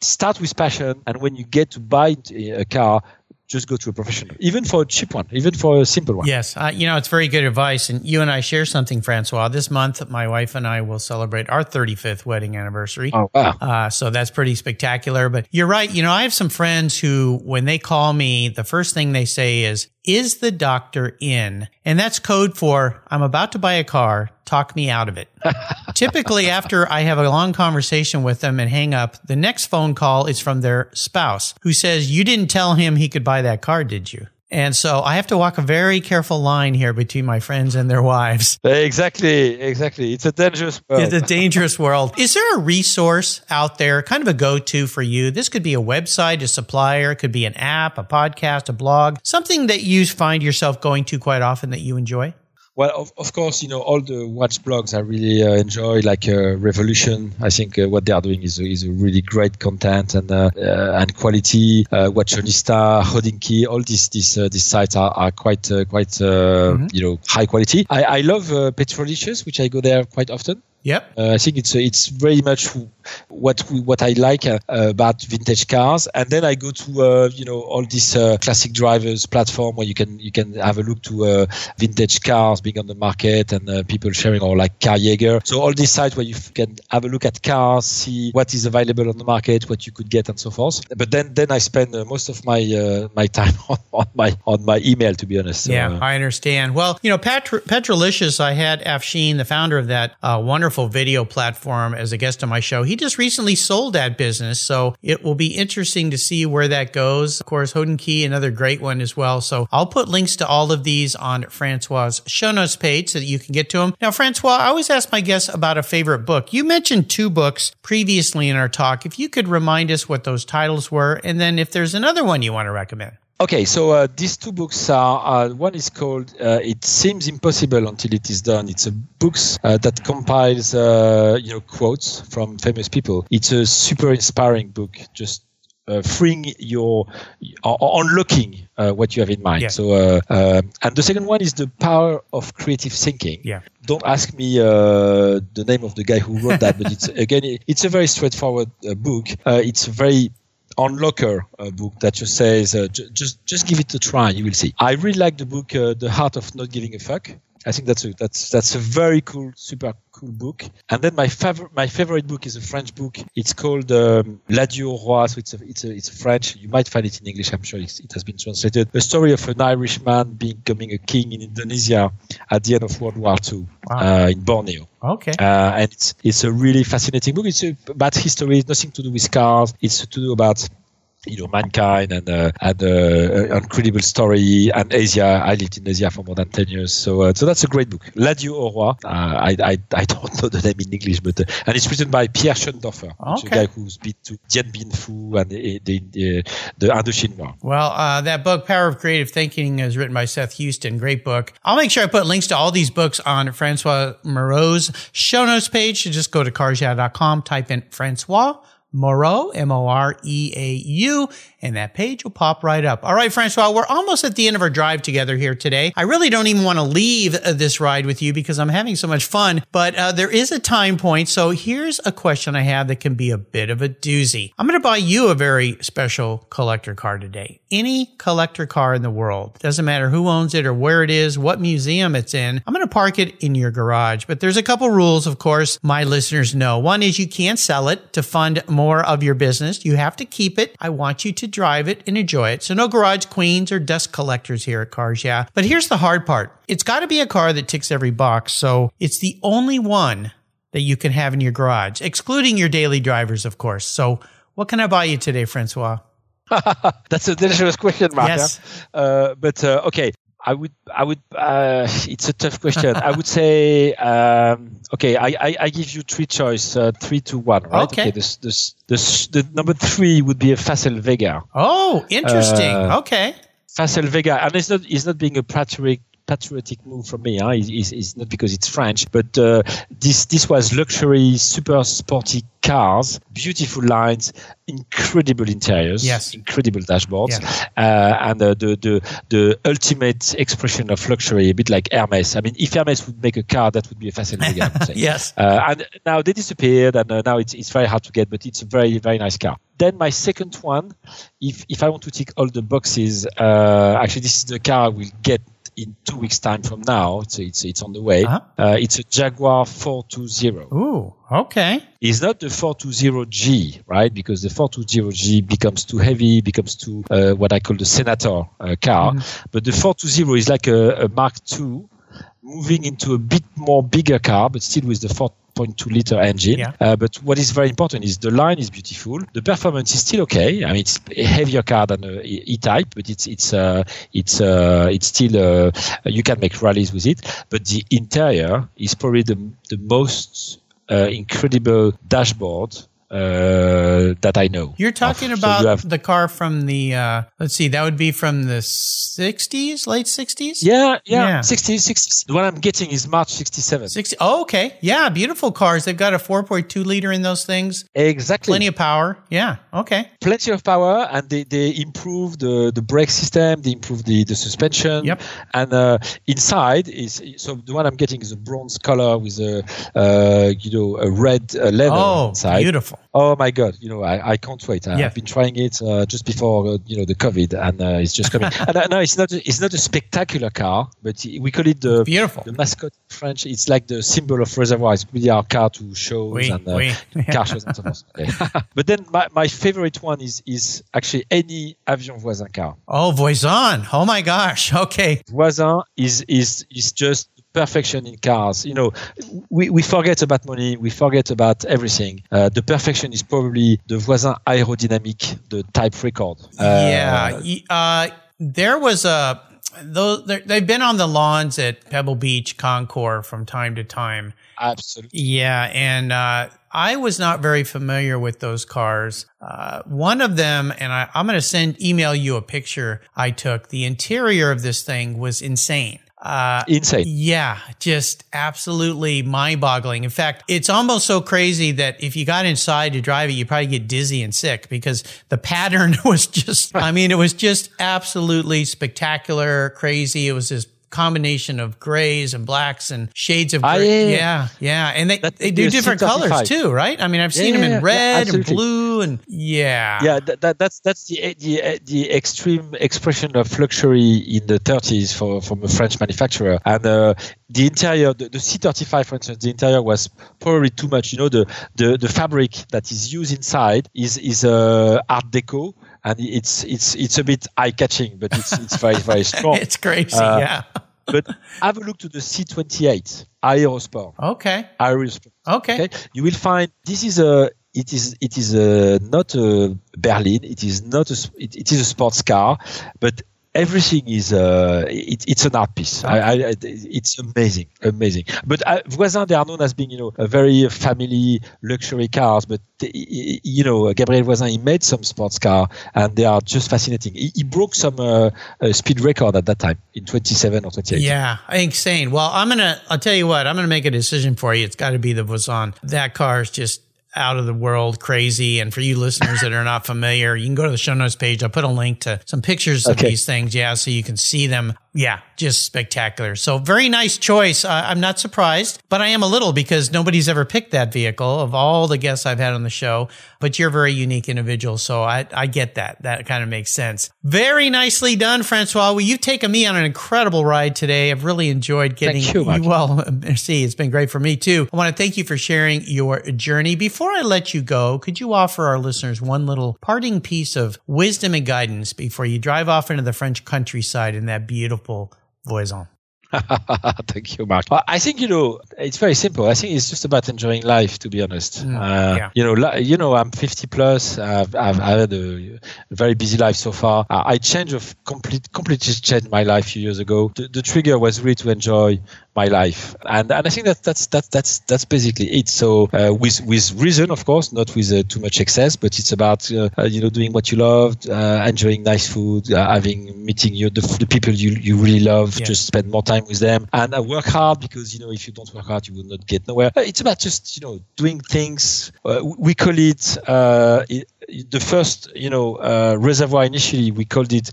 start with passion, and when you get to buy a car, just go to a professional, even for a cheap one, even for a simple one. Yes, uh, you know it's very good advice. And you and I share something, Francois. This month, my wife and I will celebrate our 35th wedding anniversary. Oh wow! Uh, so that's pretty spectacular. But you're right. You know, I have some friends who, when they call me, the first thing they say is, "Is the doctor in?" And that's code for "I'm about to buy a car. Talk me out of it." Typically, after I have a long conversation with them and hang up, the next phone call is from their spouse who says, You didn't tell him he could buy that car, did you? And so I have to walk a very careful line here between my friends and their wives. Exactly, exactly. It's a dangerous world. It's a dangerous world. Is there a resource out there, kind of a go to for you? This could be a website, a supplier, it could be an app, a podcast, a blog, something that you find yourself going to quite often that you enjoy? Well, of, of course, you know all the watch blogs I really uh, enjoy, like uh, Revolution. I think uh, what they are doing is is a really great content and uh, uh, and quality. Uh, Watchonista, Hodinkee, all these these these sites are, are quite quite mm-hmm. you know high quality. I, I love Petrolicious, which I go there quite often. Yep. Uh, I think it's uh, it's very much what we, what I like uh, about vintage cars, and then I go to uh, you know all these uh, classic drivers platform where you can you can have a look to uh, vintage cars being on the market and people sharing or like Car Jaeger. So all these sites where you can have a look at cars, see what is available on the market, what you could get, and so forth. But then then I spend most of my my time on, on, my on my email to be honest. Yeah, I understand. Well, you know, Petro- Petrolicious, I had Afshin, the founder of that wonderful wonderful video platform as a guest on my show. He just recently sold that business, so it will be interesting to see where that goes. Of course, Hodinkee, another great one as well. So I'll put links to all of these on Francois' show notes page so that you can get to them. Now, Francois, I always ask my guests about a favorite book. You mentioned two books previously in our talk. If you could remind us what those titles were, and then if there's another one you want to recommend. Okay, so uh, these two books are uh, one is called uh, "It Seems Impossible Until It Is Done." It's a book uh, that compiles uh, you know quotes from famous people. It's a super inspiring book, just uh, freeing your or unlocking what you have in mind. Yeah. So, and the second one is the power of creative thinking. Yeah. Don't ask me the name of the guy who wrote that, but it's again, it's a very straightforward book. it's very Unlocker uh, book that just says uh, j- just just give it a try you will see. I really like the book uh, the heart of not giving a fuck i think that's a that's that's a very cool super cool book and then my favorite my favorite book is a french book it's called um, l'adieu roi so it's a it's a it's french you might find it in english i'm sure it has been translated a story of an irish man becoming a king in indonesia at the end of world war ii wow. Uh, in borneo Okay. Uh, and it's, it's a really fascinating book. It's about history, It's nothing to do with cars. It's to do about you know mankind and uh, and uh, incredible story and Asia. I lived in Asia for more than ten years, so uh, so that's a great book. L'adieu au roi. Uh, I, I I don't know the name in English, but uh, and it's written by Pierre Schoendoerffer, okay. a guy who's been to Dien Bien Phu and the the, the Indochine War. Well, uh, that book, Power of Creative Thinking, is written by Seth Houston. Great book. I'll make sure I put links to all these books on Francois Moreau's show notes page. So just go to carsyeah.com, type in Francois Moreau, M O R E A U, and that page will pop right up. All right, Francois, we're almost at the end of our drive together here today. I really don't even want to leave uh, this ride with you because I'm having so much fun, but uh, there is a time point. So here's a question I have that can be a bit of a doozy. I'm going to buy you a very special collector car today. Any collector car in the world. Doesn't matter who owns it or where it is, what museum it's in. I'm going to park it in your garage, but there's a couple rules, of course, my listeners know. One is you can't sell it to fund more of your business. You have to keep it. I want you to drive it and enjoy it. So no garage queens or dust collectors here at Cars Yeah. But here's the hard part. It's got to be a car that ticks every box. So it's the only one that you can have in your garage, excluding your daily drivers, of course. So what can I buy you today, Francois? That's a delicious question, Mark. Yes. Uh, but uh, okay, I would, I would. Uh, it's a tough question. I would say, um, okay, I, I, I, give you three choice, uh, three to one, right? Okay. okay this, this, this, the number three would be a Facel Vega. Oh, interesting. Uh, okay. Facel Vega, and it's not, it's not being a patriotic patriotic move from me. Huh? It's, it's, not because it's French, but uh, this this was luxury, super sporty cars, beautiful lines, incredible interiors, yes. incredible dashboards, uh, and uh, the, the the ultimate expression of luxury, a bit like Hermes. I mean, if Hermes would make a car, that would be a fascinating. yes. Uh, and now they disappeared, and uh, now it's it's very hard to get, but it's a very very nice car. Then my second one, if if I want to tick all the boxes, uh, actually this is the car I will get in two weeks' time from now. It's it's, it's on the way. Uh-huh. Uh, it's a Jaguar 420. Ooh, okay. It's not the 420G, right? Because the 420G becomes too heavy, becomes too uh, what I call the senator uh, car. Mm-hmm. But the 420 is like a, a Mark II moving into a bit more bigger car, but still with the 4 1.2 liter engine. Yeah. Uh, but what is very important is the line is beautiful. The performance is still okay. I mean, it's a heavier car than a E-Type, but it's it's uh, it's uh, it's still uh, you can make rallies with it. But the interior is probably the the most uh, incredible dashboard uh, that I know. You're talking of. about so you have, the car from the, uh, let's see, that would be from the 60s, late 60s? Yeah, yeah, yeah. 60s, 60s. The one I'm getting is March 67. 60, oh, okay. Yeah, beautiful cars. They've got a 4.2 liter in those things. Exactly. Plenty of power. Yeah, okay. Plenty of power, and they, they improve the, the brake system, they improve the, the suspension. Yep. And uh, inside is, so the one I'm getting is a bronze color with a, uh, you know, a red uh, leather oh, inside. beautiful. Oh my god! You know, I, I can't wait. Yeah. I've been trying it uh, just before uh, you know the COVID, and uh, it's just coming. and uh, no, it's not. It's not a spectacular car, but we call it the beautiful the mascot in French. It's like the symbol of reservoir. It's really our car to shows oui, and uh, oui. car shows and so forth. but then my, my favorite one is is actually any Avions Voisin car. Oh, Voisin! Oh my gosh! Okay. Voisin is is is just perfection in cars. You know, we, we forget about money, we forget about everything. Uh, the perfection is probably the Voisin aerodynamique, the type record. Uh, yeah. Uh, there was a, those, they've been on the lawns at Pebble Beach Concours from time to time. Absolutely. Yeah. And, uh, I was not very familiar with those cars. Uh, one of them, and I, I'm going to send email you a picture I took. The interior of this thing was insane. Uh, Insane. Yeah, just absolutely mind boggling. In fact, it's almost so crazy that if you got inside to drive it, you probably get dizzy and sick because the pattern was just, I mean, it was just absolutely spectacular, crazy. It was just combination of grays and blacks and shades of ah, gray. yeah, yeah, yeah, and they they do different colors too, right? I mean, I've seen yeah, them in red and blue and yeah, yeah. That, that, that's that's the the the extreme expression of luxury in the 30s for from a French manufacturer, and uh, the interior, the, the, C35, for instance, the interior was probably too much. You know, the the, the fabric that is used inside is is uh, Art Deco and it's it's it's a bit eye catching, but it's it's very very strong. it's crazy, uh, yeah. But have a look to the C28 Aerosport. Okay. Aerosport. Okay. okay. You will find this is a it is it is a, not a Berlin. It is not a it, it is a sports car, but everything is uh, it, it's an art piece. I, I, it's amazing, amazing. But uh, Voisin, they are known as being you know a very family luxury cars. But you know Gabriel Voisin, he made some sports car, and they are just fascinating. He, he broke some uh, speed record at that time in 27 or 28. Yeah, insane. Well, I'm gonna. I'll tell you what. I'm gonna make a decision for you. It's got to be the Voisin. That car is just out of the world crazy. And for you listeners that are not familiar, you can go to the show notes page. I'll put a link to some pictures of these things. Yeah. So you can see them yeah, just spectacular. So very nice choice. Uh, I'm not surprised, but I am a little because nobody's ever picked that vehicle of all the guests I've had on the show. But you're a very unique individual, so I, I get that. That kind of makes sense. Very nicely done, Francois. Well, you've taken me on an incredible ride today. I've really enjoyed getting thank you. Well, merci. it's been great for me too. I want to thank you for sharing your journey. Before I let you go, could you offer our listeners one little parting piece of wisdom and guidance before you drive off into the French countryside in that beautiful Voisin. Thank you, Mark. I think you know it's very simple. I think it's just about enjoying life, to be honest. Mm, uh, yeah. You know, you know, I'm 50 plus. I've, I've had a very busy life so far. I changed of complete, completely changed my life a few years ago. The, the trigger was really to enjoy my life, and and I think that that's that's that's that's basically it. So uh, with with reason, of course, not with uh, too much excess, but it's about uh, uh you know doing what you love, uh, enjoying nice food, uh, having meeting you the, the people you you really love, Yeah. just spend more time with them, and I work hard because you know if you don't work hard, you will not get nowhere. It's about just you know doing things. we call it. it the first, you know, uh, reservoir initially we called it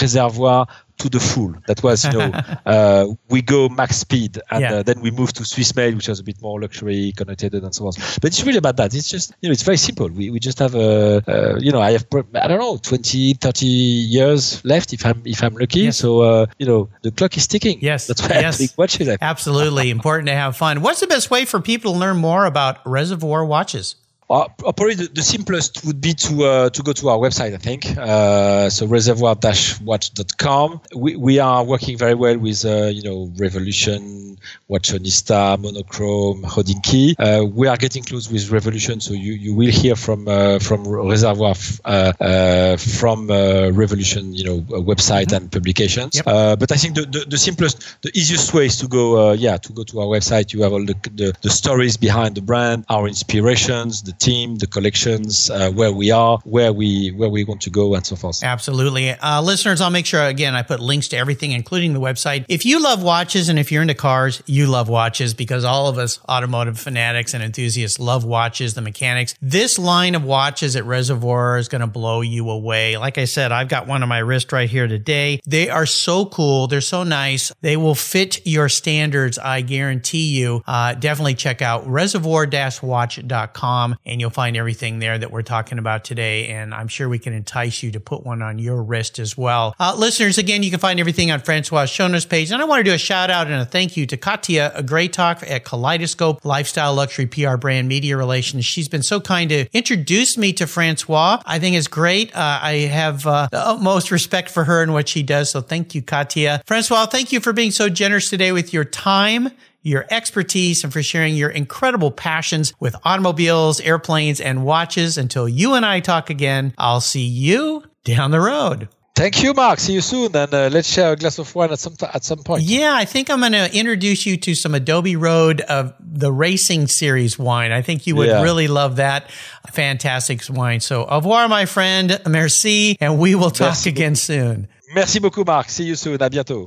reservoir to the full. That was, you know, uh, we go max speed, and Yeah. uh, then we move to Swiss Mail, which was a bit more luxury, connotated, and so on. But it's really about that. It's just, you know, it's very simple. We, we just have a, uh, you know, I have, I don't know, 20, 30 years left if I'm if I'm lucky. Yes. So, uh, you know, the clock is ticking. Yes. that's why Yes. I think watches. Absolutely important to have fun. What's the best way for people to learn more about reservoir watches? Uh, probably the, the simplest would be to uh, to go to our website, I think. Uh, so reservoir-watch.com. We, we are working very well with uh, you know Revolution, Watchonista, Monochrome, Hodinkee. Uh, we are getting close with Revolution, so you, you will hear from uh, from Reservoir uh, uh, from uh, Revolution, you know, website and publications. Yep. Uh, but I think the, the, the simplest, the easiest way is to go, uh, yeah, to go to our website. You have all the, the, the stories behind the brand, our inspirations, the team, the collections, uh, where we are, where we where we want to go, and so forth. Absolutely. Uh, listeners, I'll make sure, again, I put links to everything, including the website. If you love watches and if you're into cars, you love watches because all of us automotive fanatics and enthusiasts love watches, the mechanics. This line of watches at Reservoir is going to blow you away. Like I said, I've got one on my wrist right here today. They are so cool. They're so nice. They will fit your standards. I guarantee you. Uh, definitely check out reservoir-watch.com and you'll find everything there that we're talking about today. And I'm sure we can entice you to put one on your wrist as well. Uh, listeners, again, you can find everything on Francois' show notes page. And I want to do a shout out and a thank you to Katya, a great talk at Kaleidoscope Lifestyle Luxury PR Brand Media Relations. She's been so kind to introduce me to Francois. I think it's great. Uh, I have uh, the utmost respect for her and what she does. So thank you, Katya. Francois, thank you for being so generous today with your time your expertise and for sharing your incredible passions with automobiles, airplanes, and watches. Until you and I talk again, I'll see you down the road. Thank you, Mark. See you soon, and uh, let's share a glass of wine at some t- at some point. Yeah, I think I'm going to introduce you to some Adobe Road of the Racing Series wine. I think you would Yeah. really love that. Fantastic wine. So, au revoir, my friend. Merci. And we will talk Merci again soon. Merci beaucoup, Mark. See you soon. À bientôt.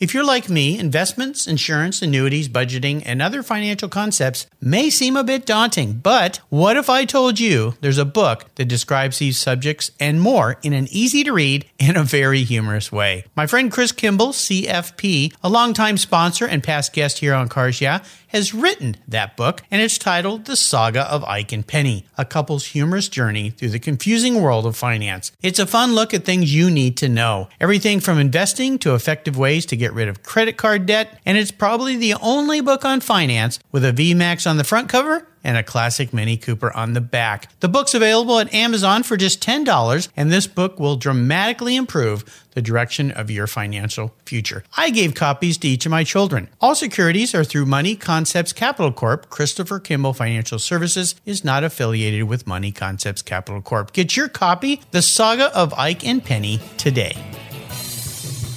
If you're like me, investments, insurance, annuities, budgeting, and other financial concepts may seem a bit daunting, but what if I told you there's a book that describes these subjects and more in an easy to read and a very humorous way? My friend Chris Kimball, CFP, a longtime sponsor and past guest here on Cars Yeah, has written that book, and it's titled The Saga of Ike and Penny, a couple's humorous journey through the confusing world of finance. It's a fun look at things you need to know. Everything from investing to effective ways to get rid of credit card debt, and it's probably the only book on finance with a VMAX on the front cover and a classic Mini Cooper on the back. The book's available at Amazon for just $10, and this book will dramatically improve the direction of your financial future. I gave copies to each of my children. All securities are through Money Concepts Capital Corp. Christopher Kimball Financial Services is not affiliated with Money Concepts Capital Corp. Get your copy, The Saga of Ike and Penny, today.